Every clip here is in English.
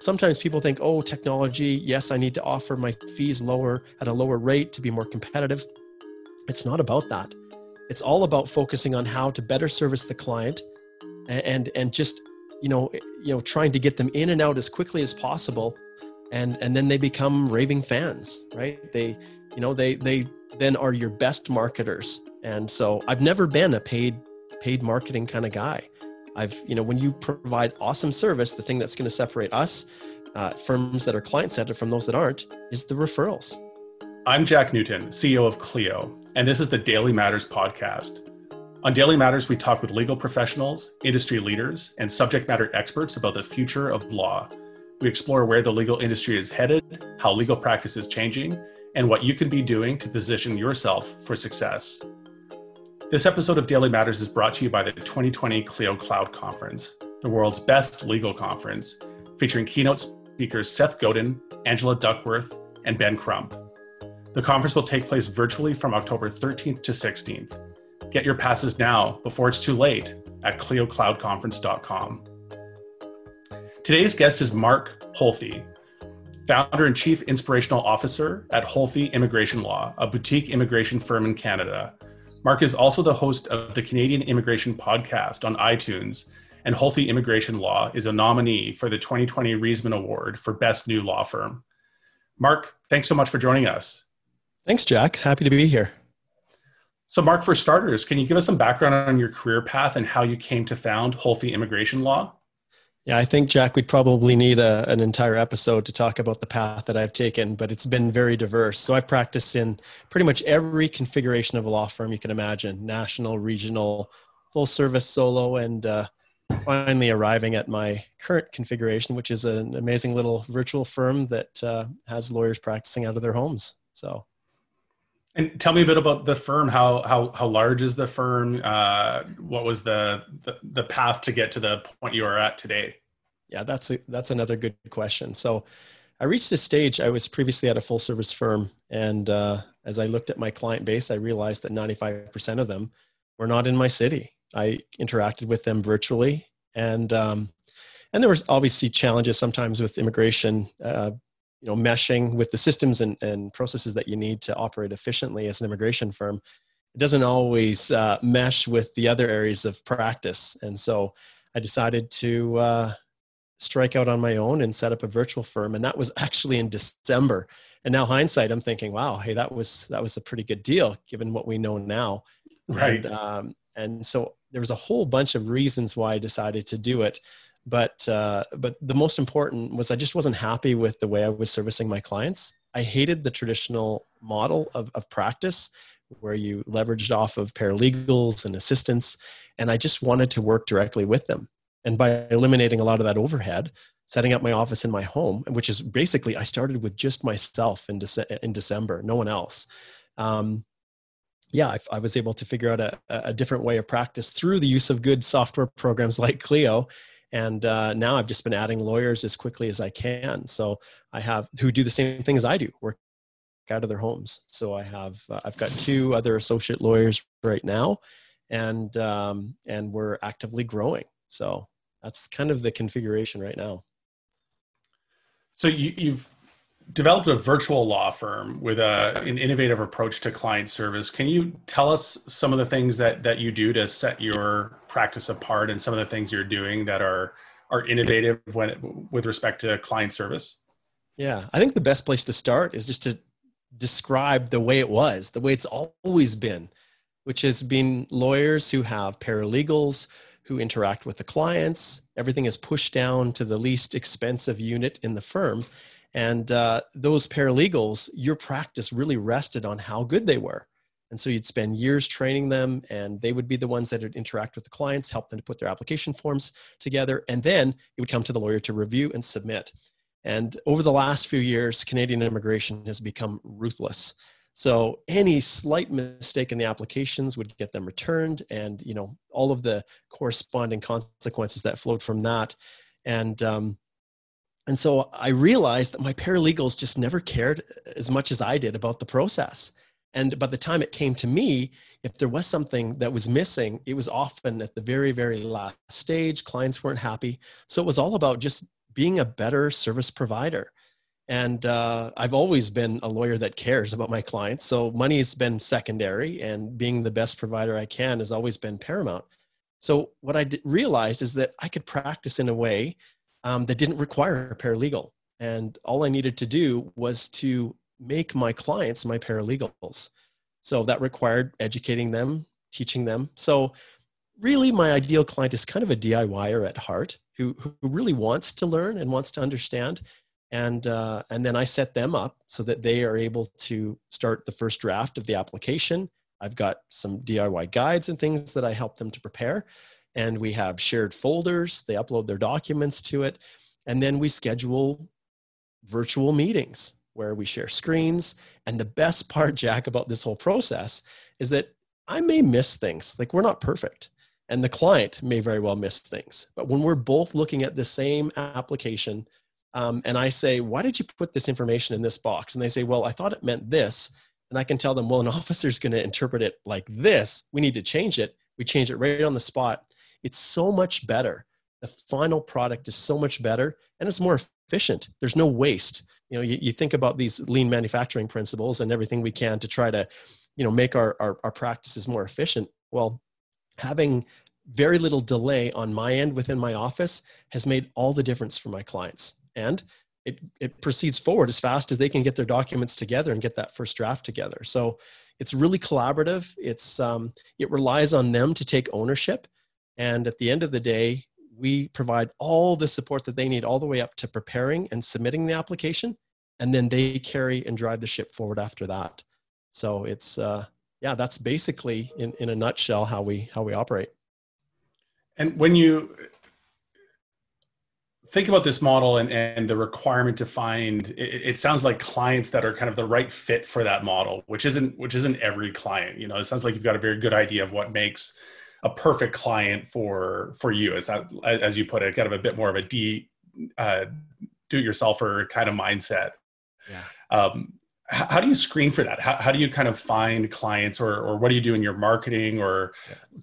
sometimes people think, oh, technology, yes, I need to offer my fees lower at a lower rate to be more competitive. It's not about that. It's all about focusing on how to better service the client and and just you know eh, you know trying to get them in and out as quickly as possible and and then they become raving fans right they you know they they then are your best marketers and so i've never been a paid paid marketing kind of guy i've you know when you provide awesome service the thing that's going to separate us uh, firms that are client centered from those that aren't is the referrals i'm jack newton ceo of clio and this is the daily matters podcast on Daily Matters, we talk with legal professionals, industry leaders, and subject matter experts about the future of law. We explore where the legal industry is headed, how legal practice is changing, and what you can be doing to position yourself for success. This episode of Daily Matters is brought to you by the 2020 Clio Cloud Conference, the world's best legal conference, featuring keynote speakers Seth Godin, Angela Duckworth, and Ben Crump. The conference will take place virtually from October 13th to 16th. Get your passes now before it's too late at cliocloudconference.com. Today's guest is Mark Holthe, founder and chief inspirational officer at Holthe Immigration Law, a boutique immigration firm in Canada. Mark is also the host of the Canadian Immigration Podcast on iTunes, and Holthe Immigration Law is a nominee for the 2020 Reisman Award for Best New Law Firm. Mark, thanks so much for joining us. Thanks, Jack. Happy to be here. So, Mark, for starters, can you give us some background on your career path and how you came to found Holthe Immigration Law? Yeah, I think, Jack, we'd probably need a, an entire episode to talk about the path that I've taken, but it's been very diverse. So, I've practiced in pretty much every configuration of a law firm you can imagine national, regional, full service, solo, and uh, finally arriving at my current configuration, which is an amazing little virtual firm that uh, has lawyers practicing out of their homes. So, and tell me a bit about the firm. How how how large is the firm? Uh, what was the, the, the path to get to the point you are at today? Yeah, that's a, that's another good question. So, I reached a stage. I was previously at a full service firm, and uh, as I looked at my client base, I realized that ninety five percent of them were not in my city. I interacted with them virtually, and um, and there was obviously challenges sometimes with immigration. Uh, you know meshing with the systems and, and processes that you need to operate efficiently as an immigration firm it doesn't always uh, mesh with the other areas of practice. And so i decided to uh, strike out on my own and set up a virtual firm and that was actually in december. And now hindsight i'm thinking wow hey that was that was a pretty good deal given what we know now. Right. and, um, and so there was a whole bunch of reasons why i decided to do it but uh, but the most important was I just wasn't happy with the way I was servicing my clients. I hated the traditional model of, of practice where you leveraged off of paralegals and assistants, and I just wanted to work directly with them. And by eliminating a lot of that overhead, setting up my office in my home, which is basically I started with just myself in, Dece- in December, no one else. Um, yeah, I, I, was able to figure out a, a different way of practice through the use of good software programs like Clio and uh, now i've just been adding lawyers as quickly as i can. So i have who do the same thing as i do work out of their homes. So i have uh, i've got two other associate lawyers right now and um, and we're actively growing. So that's kind of the configuration right now. So you, you've developed a virtual law firm with a, an innovative approach to client service. Can you tell us some of the things that, that you do to set your practice apart and some of the things you're doing that are, are innovative when, with respect to client service? Yeah, I think the best place to start is just to describe the way it was, the way it's always been, which has been lawyers who have paralegals who interact with the clients. Everything is pushed down to the least expensive unit in the firm and uh, those paralegals, your practice really rested on how good they were. And so you'd spend years training them, and they would be the ones that would interact with the clients, help them to put their application forms together, and then it would come to the lawyer to review and submit. And over the last few years, Canadian immigration has become ruthless. So any slight mistake in the applications would get them returned, and you know all of the corresponding consequences that flowed from that. And um, and so I realized that my paralegals just never cared as much as I did about the process. And by the time it came to me, if there was something that was missing, it was often at the very, very last stage. Clients weren't happy. So it was all about just being a better service provider. And uh, I've always been a lawyer that cares about my clients. So money has been secondary, and being the best provider I can has always been paramount. So what I realized is that I could practice in a way um, that didn't require a paralegal. And all I needed to do was to make my clients my paralegals. So that required educating them, teaching them. So really my ideal client is kind of a DIYer at heart who, who really wants to learn and wants to understand. And, uh, and then I set them up so that they are able to start the first draft of the application. I've got some DIY guides and things that I help them to prepare. And we have shared folders, they upload their documents to it. And then we schedule virtual meetings where we share screens. And the best part, Jack, about this whole process is that I may miss things. Like we're not perfect. And the client may very well miss things. But when we're both looking at the same application, um, and I say, Why did you put this information in this box? And they say, Well, I thought it meant this. And I can tell them, Well, an officer's going to interpret it like this. We need to change it. We change it right on the spot. It's so much better. The final product is so much better and it's more efficient. There's no waste. You know, you, you think about these lean manufacturing principles and everything we can to try to, you know, make our, our, our practices more efficient. Well, having very little delay on my end within my office has made all the difference for my clients. And it, it proceeds forward as fast as they can get their documents together and get that first draft together. So it's really collaborative. It's, um, it relies on them to take ownership. And at the end of the day, we provide all the support that they need all the way up to preparing and submitting the application. And then they carry and drive the ship forward after that. So it's, uh, yeah, that's basically in, in a nutshell how we how we operate. And when you think about this model and, and the requirement to find it, it, sounds like clients that are kind of the right fit for that model which isn't which isn't every client you know it sounds like you've got a very good idea of what makes a perfect client for for you as as you put it kind of a bit more of a d uh, do it yourselfer kind of mindset yeah. um, how do you screen for that? How, how do you kind of find clients or, or what do you do in your marketing or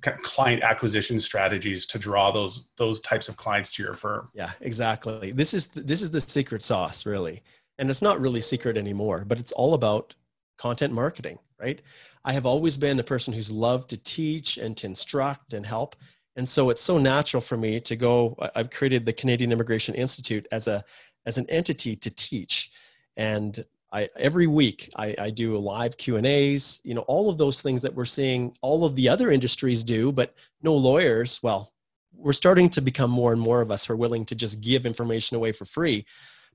yeah. client acquisition strategies to draw those, those types of clients to your firm? Yeah, exactly. This is, this is the secret sauce really. And it's not really secret anymore, but it's all about content marketing, right? I have always been a person who's loved to teach and to instruct and help. And so it's so natural for me to go, I've created the Canadian Immigration Institute as a, as an entity to teach. And I, every week I, I do live Q and A's, you know, all of those things that we're seeing all of the other industries do, but no lawyers. Well, we're starting to become more and more of us who are willing to just give information away for free.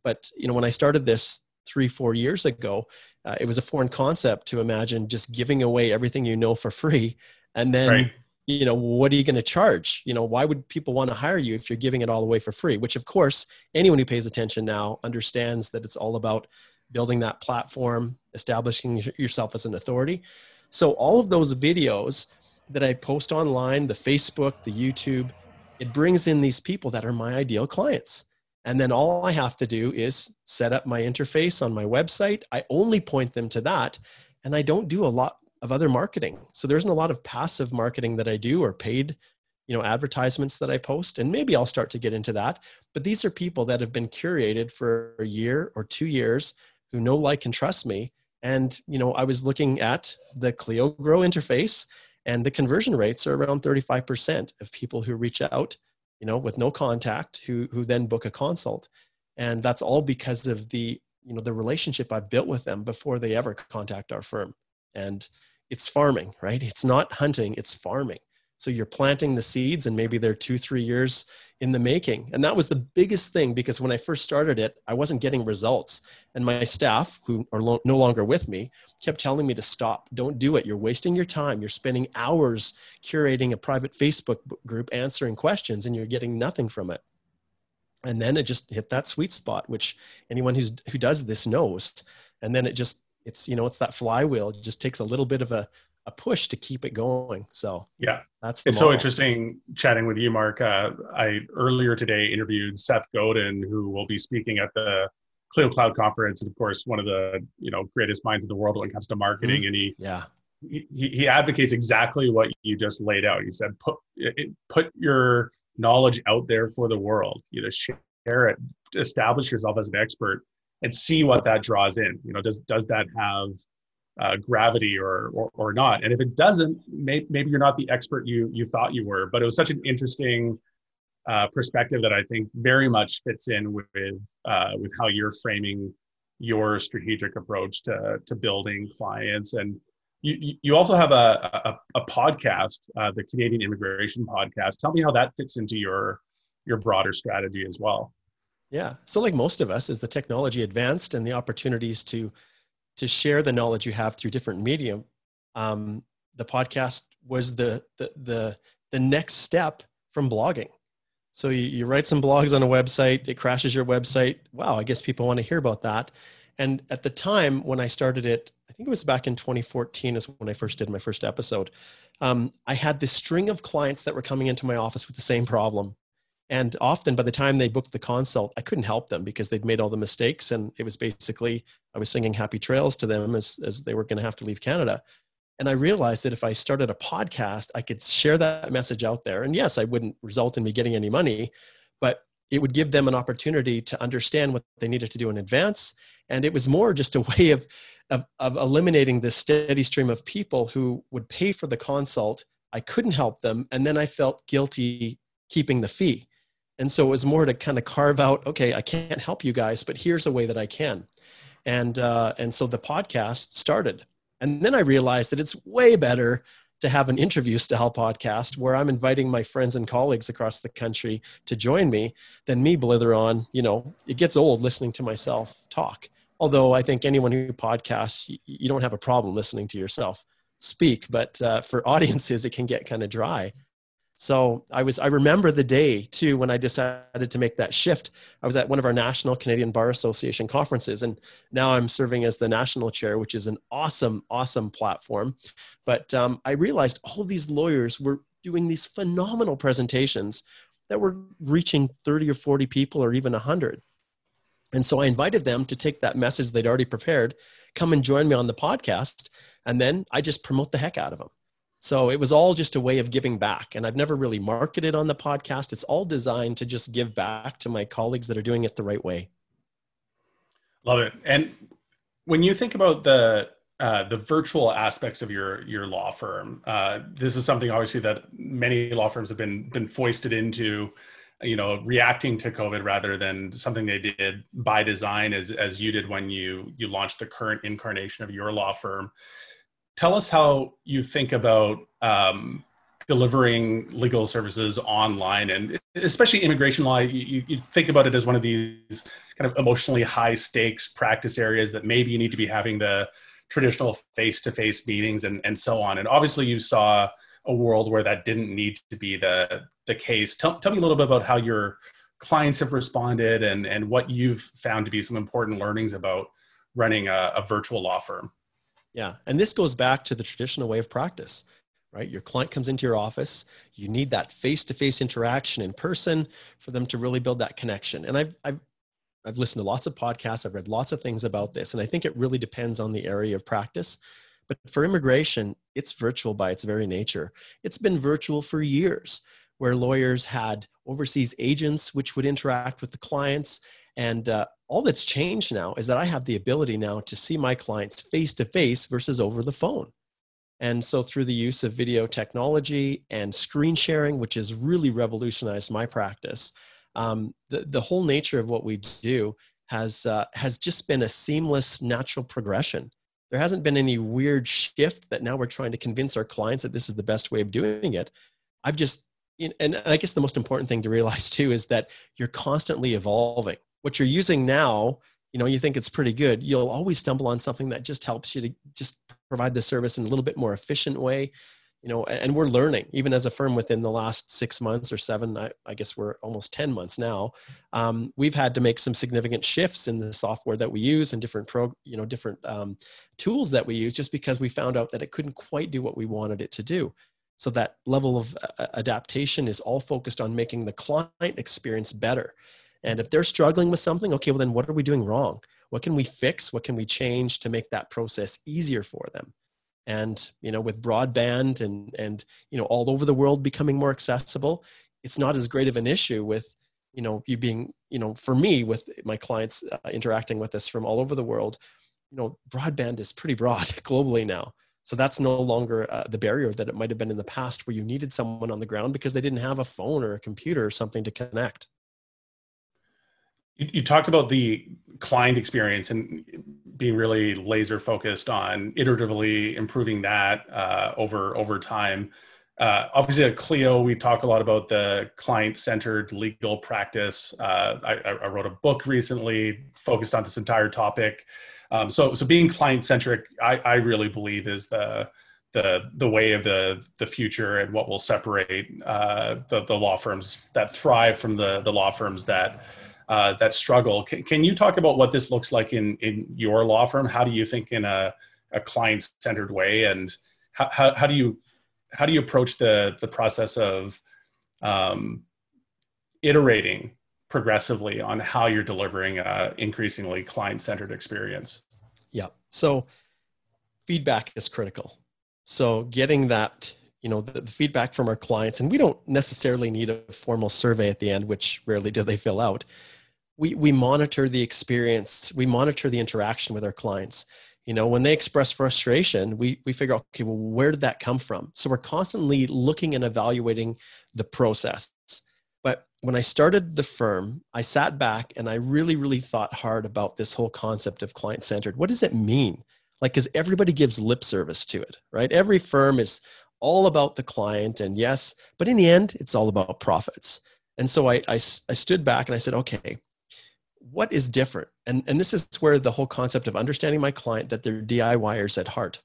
But, you know, when I started this three, four years ago, uh, it was a foreign concept to imagine just giving away everything you know for free. And then, right. you know, what are you going to charge? You know, why would people want to hire you if you're giving it all away for free? Which, of course, anyone who pays attention now understands that it's all about building that platform, establishing yourself as an authority. So all of those videos that I post online, the Facebook, the YouTube, it brings in these people that are my ideal clients. And then all I have to do is set up my interface on my website. I only point them to that. And I don't do a lot of other marketing. So there isn't a lot of passive marketing that I do or paid, you know, advertisements that I post. And maybe I'll start to get into that. But these are people that have been curated for a year or two years who know, like, and trust me. And, you know, I was looking at the Clio Grow interface and the conversion rates are around 35% of people who reach out, you know, with no contact, who, who then book a consult. And that's all because of the, you know, the relationship I've built with them before they ever contact our firm. And it's farming, right? It's not hunting, it's farming. So you're planting the seeds and maybe they're two, three years in the making. And that was the biggest thing because when I first started it, I wasn't getting results. And my staff, who are lo- no longer with me, kept telling me to stop. Don't do it. You're wasting your time. You're spending hours curating a private Facebook group answering questions and you're getting nothing from it. And then it just hit that sweet spot, which anyone who's who does this knows. And then it just it's you know it's that flywheel. It just takes a little bit of a a push to keep it going. So yeah, that's it's model. so interesting chatting with you, Mark. Uh, I earlier today interviewed Seth Godin, who will be speaking at the Clio Cloud conference, and of course, one of the you know greatest minds in the world when it comes to marketing. Mm-hmm. And he yeah. He, he advocates exactly what you just laid out. He said, "Put it, put your knowledge out there for the world. You know, share share it, establish yourself as an expert, and see what that draws in. You know, does does that have uh, gravity or, or, or not? And if it doesn't, may, maybe you're not the expert you you thought you were. But it was such an interesting uh, perspective that I think very much fits in with uh, with how you're framing your strategic approach to to building clients and you, you also have a, a, a podcast, uh, the Canadian Immigration Podcast. Tell me how that fits into your your broader strategy as well. Yeah. So, like most of us, as the technology advanced and the opportunities to to share the knowledge you have through different medium, um, the podcast was the, the the the next step from blogging. So you, you write some blogs on a website, it crashes your website. Wow, I guess people want to hear about that. And at the time when I started it, I think it was back in 2014 is when I first did my first episode. Um, I had this string of clients that were coming into my office with the same problem. And often by the time they booked the consult, I couldn't help them because they'd made all the mistakes. And it was basically, I was singing happy trails to them as, as they were going to have to leave Canada. And I realized that if I started a podcast, I could share that message out there. And yes, I wouldn't result in me getting any money, but it would give them an opportunity to understand what they needed to do in advance. And it was more just a way of, of, of eliminating this steady stream of people who would pay for the consult. I couldn't help them. And then I felt guilty keeping the fee. And so it was more to kind of carve out, okay, I can't help you guys, but here's a way that I can. And, uh, and so the podcast started. And then I realized that it's way better to have an interview style podcast where I'm inviting my friends and colleagues across the country to join me than me blither on. You know, it gets old listening to myself talk. Although I think anyone who podcasts, you don't have a problem listening to yourself speak, but uh, for audiences, it can get kind of dry. So I was I remember the day too when I decided to make that shift. I was at one of our National Canadian Bar Association conferences and now I'm serving as the national chair, which is an awesome awesome platform. But um, I realized all these lawyers were doing these phenomenal presentations that were reaching 30 or 40 people or even 100. And so I invited them to take that message they'd already prepared, come and join me on the podcast, and then I just promote the heck out of them. So it was all just a way of giving back. And I've never really marketed on the podcast. It's all designed to just give back to my colleagues that are doing it the right way. Love it. And when you think about the uh, the virtual aspects of your your law firm, uh, this is something obviously that many law firms have been been foisted into, you know, reacting to COVID rather than something they did by design, as as you did when you you launched the current incarnation of your law firm tell us how you think about um, delivering legal services online and especially immigration law. You, you, think about it as one of these kind of emotionally high stakes practice areas that maybe you need to be having the traditional face-to-face meetings and, and so on. And obviously you saw a world where that didn't need to be the the case. Tell, tell me a little bit about how your clients have responded and and what you've found to be some important learnings about running a, a virtual law firm yeah. And this goes back to the traditional way of practice, right? Your client comes into your office, you need that face to face interaction in person for them to really build that connection. And I've, I've, I've listened to lots of podcasts, I've read lots of things about this, and I think it really depends on the area of practice. But for immigration, it's virtual by its very nature. It's been virtual for years, where lawyers had overseas agents which would interact with the clients and uh, all that's changed now is that I have the ability now to see my clients face to face versus over the phone. And so, through the use of video technology and screen sharing, which has really revolutionized my practice, um, the, the whole nature of what we do has, uh, has just been a seamless, natural progression. There hasn't been any weird shift that now we're trying to convince our clients that this is the best way of doing it. I've just, and I guess the most important thing to realize too is that you're constantly evolving what you're using now you know you think it's pretty good you'll always stumble on something that just helps you to just provide the service in a little bit more efficient way you know and we're learning. Even as a firm within the last six months or seven i, I guess we're almost 10 months now um, we've had to make some significant shifts in the software that we use and different pro you know different um, tools that we use just because we found out that it couldn't quite do what we wanted it to do. So that level of uh, adaptation is all focused on making the client experience better and if they're struggling with something, okay, well, then what are we doing wrong? What can we fix? What can we change to make that process easier for them? And, you know, with broadband and, and, you know, all over the world becoming more accessible, it's not as great of an issue with, you know, you being you know for me with my clients uh, interacting with us from all over the world you know broadband is pretty broad globally now so that's no longer uh, the barrier that it might have been in the past where you needed someone on the ground because they didn't have a phone or a computer or something to connect you, you talked about the client experience and being really laser focused on iteratively improving that uh, over over time uh, obviously at Clio, we talk a lot about the client-centered legal practice. Uh, I, I, wrote a book recently focused on this entire topic. Um, so, so being client-centric, I, I really believe is the the the way of the the future and what will separate uh, the the law firms that thrive from the the law firms that uh, that struggle. Can, can you talk about what this looks like in in your law firm? How do you think in a a client-centered way, and how, how, how do you how do you approach the the process of um, iterating progressively on how you're delivering a increasingly client centered experience? Yeah. So feedback is critical. So getting that you know the, the, feedback from our clients and we don't necessarily need a formal survey at the end which rarely do they fill out we we monitor the experience we monitor the interaction with our clients. You know when they express frustration we we figure out okay well where did that come from? So we're constantly looking and evaluating the process. But when i started the firm i sat back and i really really thought hard about this whole concept of client centered what does it mean? Like because everybody gives lip service to it right? Every firm is all about the client and yes but in the end it's all about profits. And so I, I, I stood back and i said okay what is different? And, and this is where the whole concept of understanding my client that they're DIYers at heart.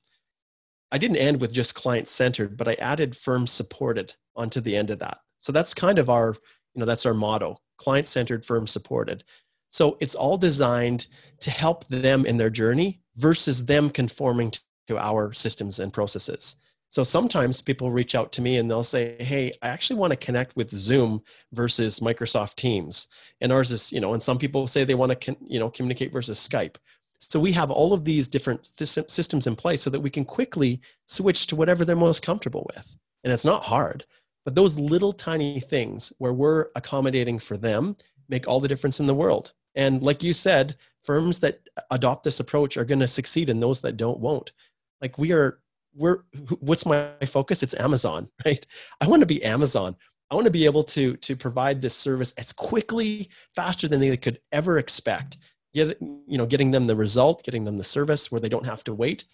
I didn't end with just client centered, but I added firm supported onto the end of that. So that's kind of our, you know, that's our motto client centered, firm supported. So it's all designed to help them in their journey versus them conforming to our systems and processes. So sometimes people reach out to me and they'll say, "Hey, I actually want to connect with Zoom versus Microsoft Teams." And ours is, you know, and some people say they want to, you know, communicate versus Skype. So we have all of these different systems in place so that we can quickly switch to whatever they're most comfortable with. And it's not hard, but those little tiny things where we're accommodating for them make all the difference in the world. And like you said, firms that adopt this approach are going to succeed and those that don't won't. Like we are we're what's my focus? It's amazon right? I want to be amazon. I want to be able to to provide this service as quickly faster than they could ever expect. Get you know getting them the result getting them the service where they don't have to wait.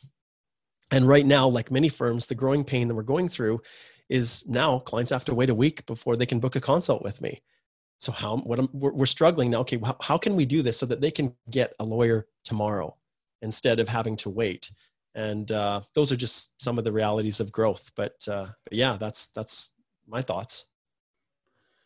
And right now like many firms the growing pain that we're going through is now clients have to wait a week before they can book a consult with me. So how what I'm, we're, we're struggling now. Okay how, how can we do this so that they can get a lawyer tomorrow instead of having to wait and uh, those are just some of the realities of growth but, uh, but yeah that's that's my thoughts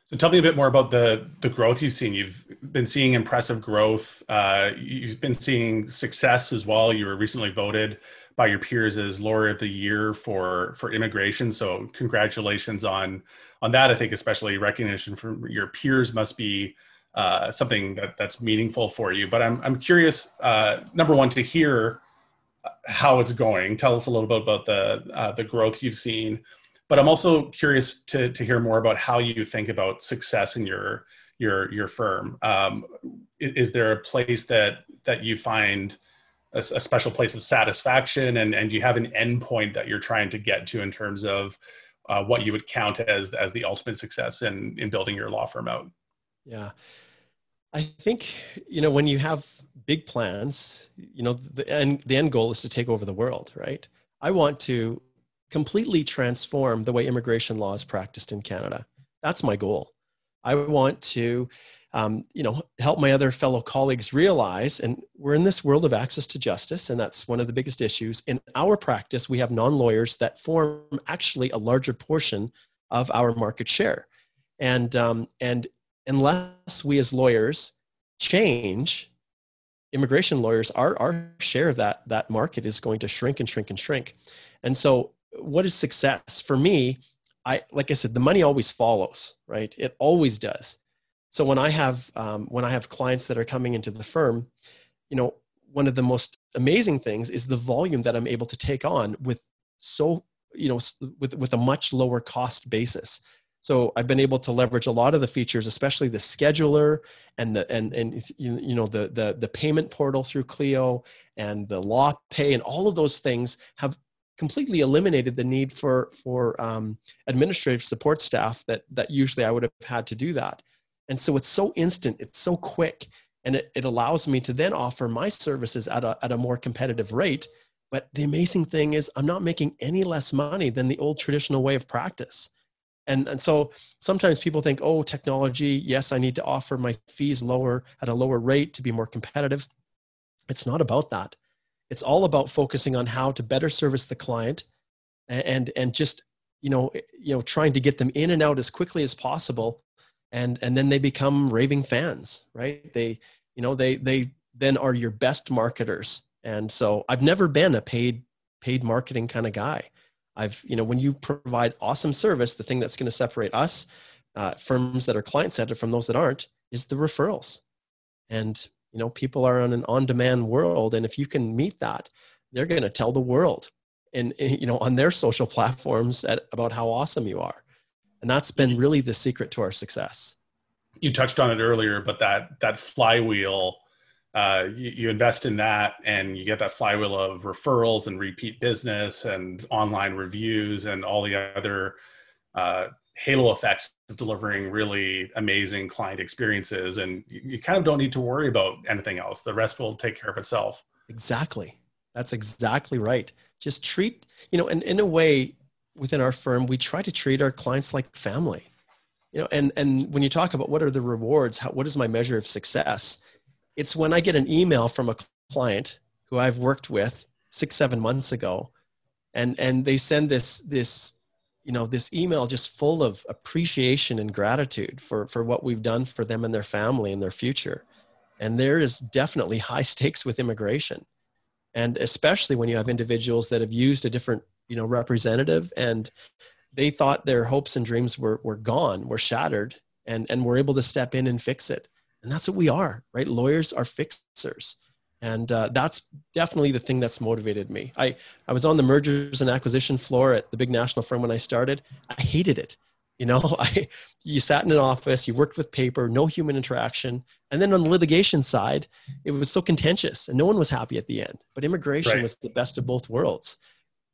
so tell me a bit more about the the growth you've seen. You've been seeing impressive growth. Uh, you've been seeing success as well. You were recently voted by your peers as lawyer of the year for for immigration. So congratulations on on that. I think especially recognition from your peers must be uh, something that that's meaningful for you. But I'm I'm curious. Uh, number one, to hear how it's going. Tell us a little bit about the uh, the growth you've seen. But I'm also curious to to hear more about how you think about success in your your your firm. Um, is, there a place that that you find a, a, special place of satisfaction, and and do you have an endpoint that you're trying to get to in terms of uh, what you would count as as the ultimate success in in building your law firm out? Yeah, I think you know when you have big plans, you know the end the end goal is to take over the world, right? I want to completely transform the way immigration law is practiced in Canada. That's my goal. I want to, um, you know, help my other fellow colleagues realize, and we're in this world of access to justice, and that's one of the biggest issues. In our practice, we have non-lawyers that form actually a larger portion of our market share, and um, and unless we as lawyers change immigration lawyers our, our share of that that market is going to shrink and shrink and shrink. And so what is success? For me i like i said the money always follows right? It always does. So when i have um, when i have clients that are coming into the firm you know one of the most amazing things is the volume that i'm able to take on with so you know with with a much lower cost basis So I've been able to leverage a lot of the features, especially the scheduler and the and and you know the the the payment portal through Clio and the law pay and all of those things have completely eliminated the need for for um, administrative support staff that that usually I would have had to do that. And so it's so instant, it's so quick, and it, it allows me to then offer my services at a at a more competitive rate. But the amazing thing is I'm not making any less money than the old traditional way of practice. And, and so sometimes people think, oh, technology, yes, I need to offer my fees lower at a lower rate to be more competitive. It's not about that. It's all about focusing on how to better service the client and, and just, you know, eh, you know, trying to get them in and out as quickly as possible. And, and then they become raving fans, right? They, you know, they, they then are your best marketers. And so I've never been a paid, paid marketing kind of guy. I've, you know, when you provide awesome service, the thing that's going to separate us, uh, firms that are client centered from those that aren't, is the referrals. And, you know, people are on an on demand world. And if you can meet that, they're going to tell the world and, you know, on their social platforms at, about how awesome you are. And that's been really the secret to our success. You touched on it earlier, but that, that flywheel uh, you, you, invest in that and you get that flywheel of referrals and repeat business and online reviews and all the other uh, halo effects of delivering really amazing client experiences. And you, you, kind of don't need to worry about anything else. The rest will take care of itself. Exactly. That's exactly right. Just treat you know and in a way within our firm we try to treat our clients like family. You know and and when you talk about what are the rewards how, what is my measure of success it's when I get an email from a client who I've worked with six, seven months ago, and and they send this this you know this email just full of appreciation and gratitude for for what we've done for them and their family and their future. And there is definitely high stakes with immigration. And especially when you have individuals that have used a different you know representative and they thought their hopes and dreams were were gone were shattered and and were able to step in and fix it and that's what we are right? Lawyers are fixers. And uh, that's definitely the thing that's motivated me. I, I was on the mergers and acquisition floor at the big national firm when i started. I hated it. You know i you sat in an office you worked with paper no human interaction. And then on the litigation side it was so contentious and no one was happy at the end. But immigration right. was the best of both worlds.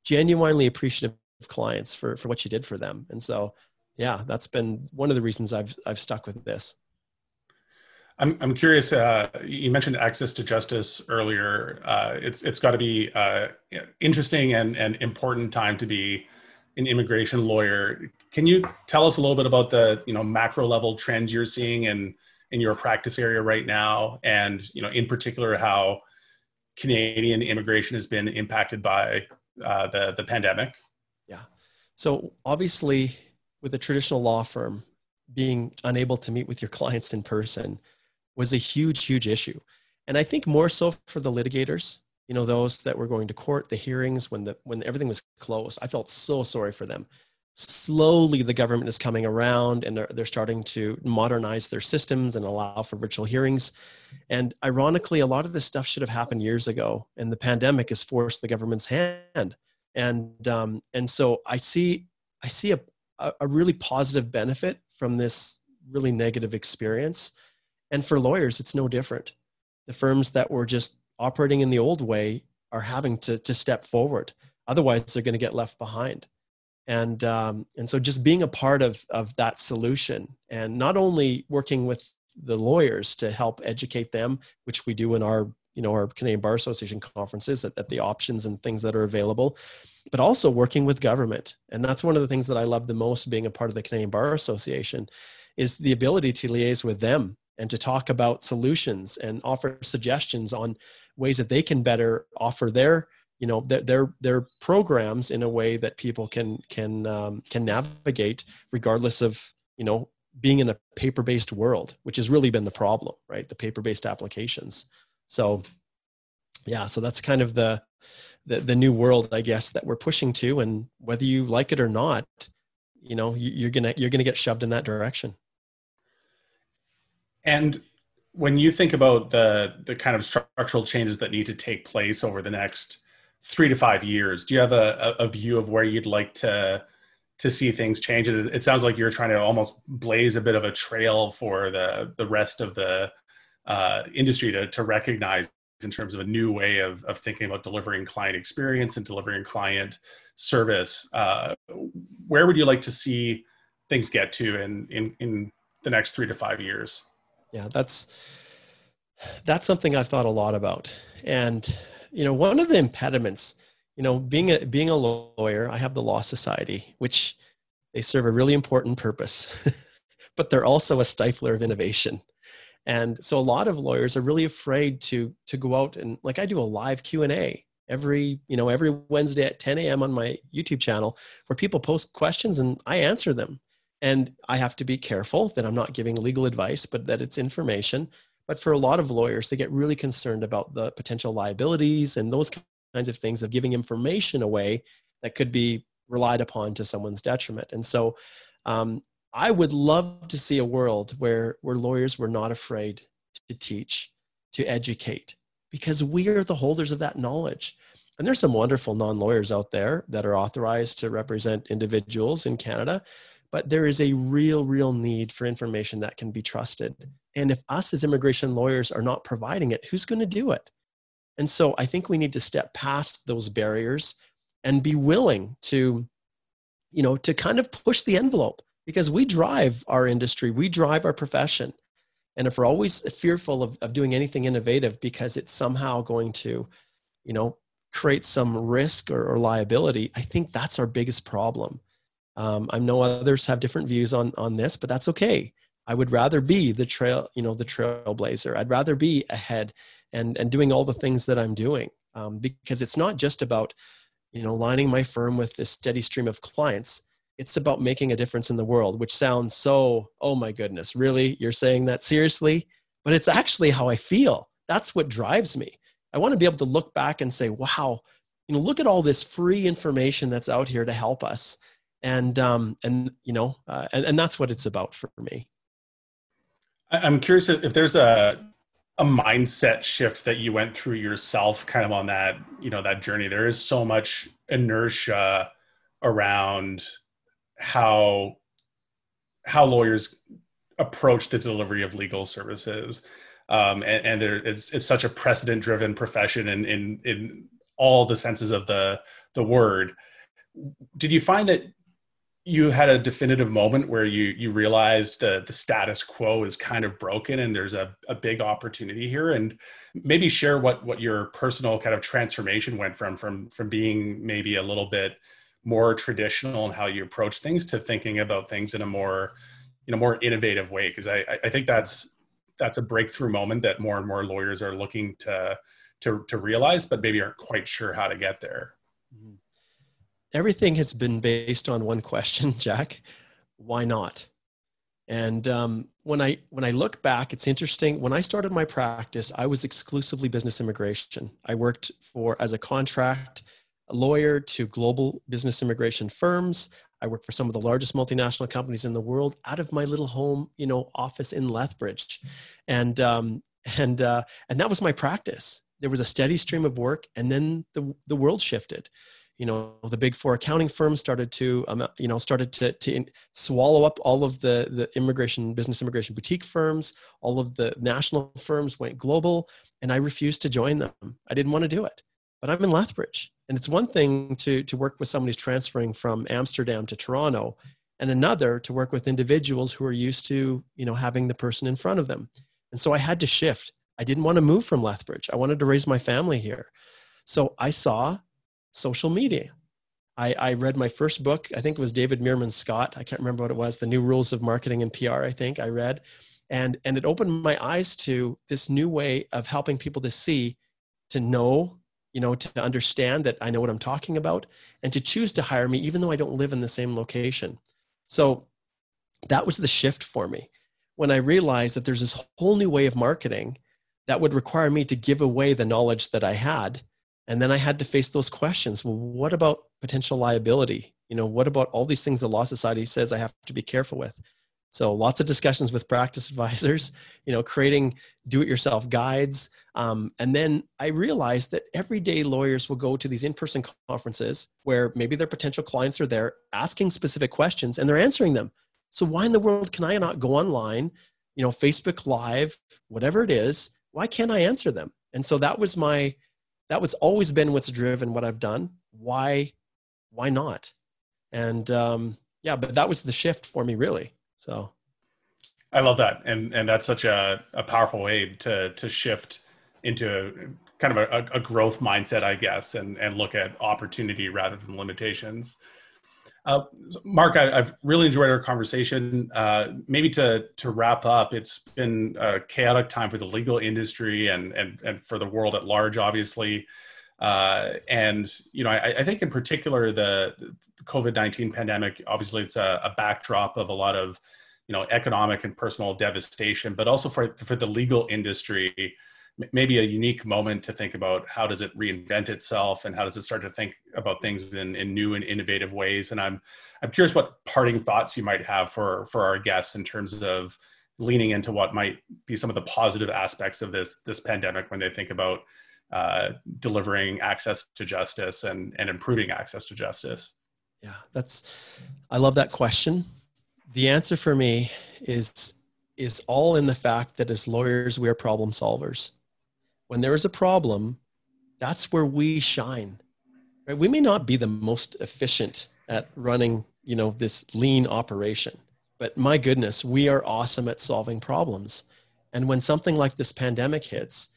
Genuinely appreciative of clients for for what you did for them. And so yeah that's been one of the reasons i've i've stuck with this I'm, I'm curious. Uh, you mentioned access to justice earlier. Uh, it's it's got to be uh, interesting and and important time to be an immigration lawyer. Can you tell us a little bit about the you know macro level trends you're seeing in in your practice area right now, and you know in particular how Canadian immigration has been impacted by uh, the the pandemic? Yeah. So obviously, with a traditional law firm, being unable to meet with your clients in person was a huge, huge issue. And I think more so for the litigators, you know, those that were going to court, the hearings when the when everything was closed. I felt so sorry for them. Slowly the government is coming around and they're, they're starting to modernize their systems and allow for virtual hearings. And ironically, a lot of this stuff should have happened years ago. And the pandemic has forced the government's hand. And um, and so I see I see a, a really positive benefit from this really negative experience and for lawyers, it's no different. The firms that were just operating in the old way are having to, to step forward. Otherwise, they're going to get left behind. And, um, and so just being a part of, of that solution and not only working with the lawyers to help educate them, which we do in our you know our Canadian Bar Association conferences at, at, the options and things that are available, but also working with government. And that's one of the things that I love the most being a part of the Canadian Bar Association is the ability to liaise with them and to talk about solutions and offer suggestions on ways that they can better offer their you know their their, their programs in a way that people can can um, can navigate regardless of you know being in a paper based world which has really been the problem right? The paper based applications. So yeah so that's kind of the, the the new world i guess that we're pushing to and whether you like it or not you know you're gonna you're gonna get shoved in that direction and when you think about the the kind of structural changes that need to take place over the next three to five years, do you have a, a view of where you'd like to to see things change. It, it sounds like you're trying to almost blaze a bit of a trail for the the rest of the uh, industry to to recognize in terms of a new way of of thinking about delivering client experience and delivering client service. Uh, where would you like to see things get to in in in the next three to five years? Yeah, that's that's something I've thought a lot about, and you know, one of the impediments you know, being a being a lawyer, I have the Law Society, which they serve a really important purpose, but they're also a stifler of innovation. And so a lot of lawyers are really afraid to to go out and like I do a live Q and A every you know every Wednesday at 10 a.m. on my YouTube channel where people post questions and I answer them. And I have to be careful that I'm not giving legal advice, but that it's information. But for a lot of lawyers, they get really concerned about the potential liabilities and those kinds of things of giving information away that could be relied upon to someone's detriment. And so um, I would love to see a world where, where lawyers were not afraid to teach, to educate, because we are the holders of that knowledge. And there's some wonderful non lawyers out there that are authorized to represent individuals in Canada, but there is a real, real need for information that can be trusted. And if us as immigration lawyers are not providing it, who's going to do it? And so I think we need to step past those barriers and be willing to, you know, to kind of push the envelope because we drive our industry, we drive our profession. And if we're always fearful of, of doing anything innovative because it's somehow going to, you know, create some risk or, or liability, I think that's our biggest problem. Um, I know others have different views on on this, but that's okay. I would rather be the trail, you know, the trailblazer. I'd rather be ahead and and doing all the things that I'm doing um, because it's not just about you know lining my firm with this steady stream of clients. It's about making a difference in the world, which sounds so oh my goodness, really? You're saying that seriously? But it's actually how I feel. That's what drives me. I want to be able to look back and say, wow, you know, look at all this free information that's out here to help us, and um, and you know, uh, and, and that's what it's about for me. I'm curious if there's a a mindset shift that you went through yourself kind of on that you know that journey. There is so much inertia around how how lawyers approach the delivery of legal services. Um, and, and there it's it's such a precedent driven profession in in in all the senses of the the word. Did you find that you had a definitive moment where you you realized the the status quo is kind of broken and there's a, a big opportunity here? And maybe share what what your personal kind of transformation went from from from being maybe a little bit more traditional in how you approach things to thinking about things in a more you know more innovative way. Because I I think that's that's a breakthrough moment that more and more lawyers are looking to to to realize but maybe aren't quite sure how to get there. Mm-hmm everything has been based on one question, Jack. Why not? And um, when I when I look back, it's interesting. When I started my practice, I was exclusively business immigration. I worked for as a contract lawyer to global business immigration firms. I worked for some of the largest multinational companies in the world out of my little home, you know, office in Lethbridge, and um, and uh, and that was my practice. There was a steady stream of work, and then the the world shifted you know the big four accounting firms started to um, you know started to, to swallow up all of the the immigration business immigration boutique firms. All of the national firms went global and i refused to join them. I didn't want to do it but i'm in lethbridge. And it's one thing to to work with someone who's transferring from amsterdam to toronto and another to work with individuals who are used to you know having the person in front of them. And so i had to shift. I didn't want to move from lethbridge. I wanted to raise my family here. So i saw social media. I, I read my first book, I think it was David Meerman Scott. I can't remember what it was, The New Rules of Marketing and PR, I think I read. And, and it opened my eyes to this new way of helping people to see, to know, you know, to understand that I know what I'm talking about and to choose to hire me, even though I don't live in the same location. So that was the shift for me when I realized that there's this whole new way of marketing that would require me to give away the knowledge that I had and then i had to face those questions well what about potential liability you know what about all these things the law society says i have to be careful with So lots of discussions with practice advisors, you know, creating do-it-yourself guides. Um, and then I realized that everyday lawyers will go to these in-person conferences where maybe their potential clients are there asking specific questions and they're answering them. So why in the world can I not go online, you know, Facebook Live, whatever it is? Why can't I answer them? And so that was my, that was always been what's driven what I've done. Why, why not? And um, yeah, but that was the shift for me, really. So I love that, and and that's such a, a powerful way to to shift into kind of a, a growth mindset, I guess, and and look at opportunity rather than limitations. Uh, Mark, I, have really enjoyed our conversation. Uh, maybe to to wrap up, it's been a chaotic time for the legal industry and and and for the world at large, obviously. Uh, and you know, I, I, think in particular the, the COVID nineteen pandemic. Obviously, it's a, a, backdrop of a lot of you know economic and personal devastation, but also for for the legal industry, maybe a unique moment to think about how does it reinvent itself and how does it start to think about things in, in new and innovative ways. And I'm I'm curious what parting thoughts you might have for for our guests in terms of leaning into what might be some of the positive aspects of this this pandemic when they think about uh, delivering access to justice and, and improving access to justice? Yeah, that's, I love that question. The answer for me is, is all in the fact that as lawyers, we are problem solvers. When there is a problem, that's where we shine. Right? We may not be the most efficient at running, you know, this lean operation, but my goodness, we are awesome at solving problems. And when something like this pandemic hits,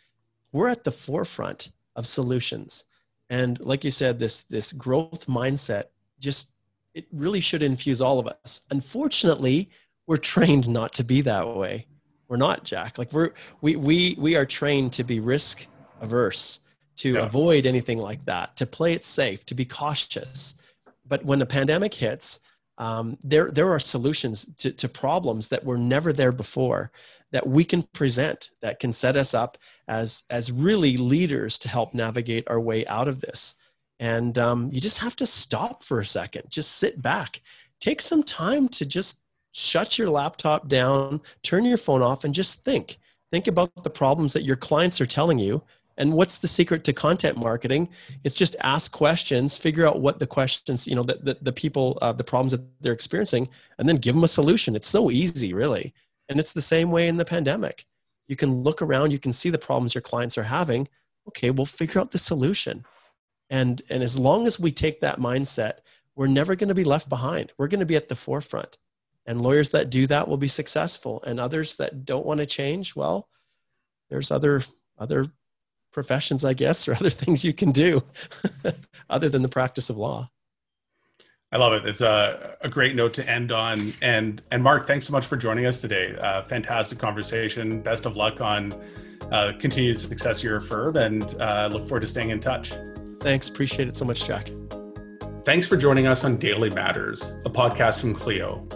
we're at the forefront of solutions and like you said this this growth mindset just it really should infuse all of us unfortunately we're trained not to be that way we're not jack. Like we're we we we are trained to be risk averse to yeah. avoid anything like that to play it safe to be cautious. But when the pandemic hits um, there there are solutions to, to problems that were never there before that we can present that can set us up as as really leaders to help navigate our way out of this. And um, you just have to stop for a second. Just sit back. Take some time to just shut your laptop down turn your phone off and just think think about the problems that your clients are telling you and what's the secret to content marketing it's just ask questions figure out what the questions you know the, the, the people uh, the problems that they're experiencing and then give them a solution it's so easy really and it's the same way in the pandemic. You can look around, you can see the problems your clients are having. Okay, we'll figure out the solution. And, and as long as we take that mindset, we're never going to be left behind. We're going to be at the forefront. And lawyers that do that will be successful. And others that don't want to change, well, there's other other professions, I guess, or other things you can do other than the practice of law. I love it. It's a, a great note to end on. And and Mark, thanks so much for joining us today. Uh, fantastic conversation. Best of luck on uh, continued success of your firm, and uh, look forward to staying in touch. Thanks. Appreciate it so much, Jack. Thanks for joining us on Daily Matters, a podcast from Clio.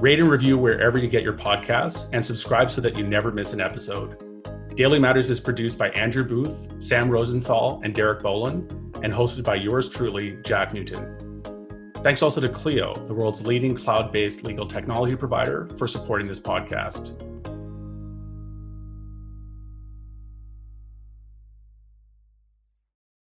Rate and review wherever you get your podcasts, and subscribe so that you never miss an episode. Daily Matters is produced by Andrew Booth, Sam Rosenthal, and Derek Bolin, and hosted by yours truly, Jack Newton. Thanks also to Clio, the world's leading cloud based legal technology provider, for supporting this podcast.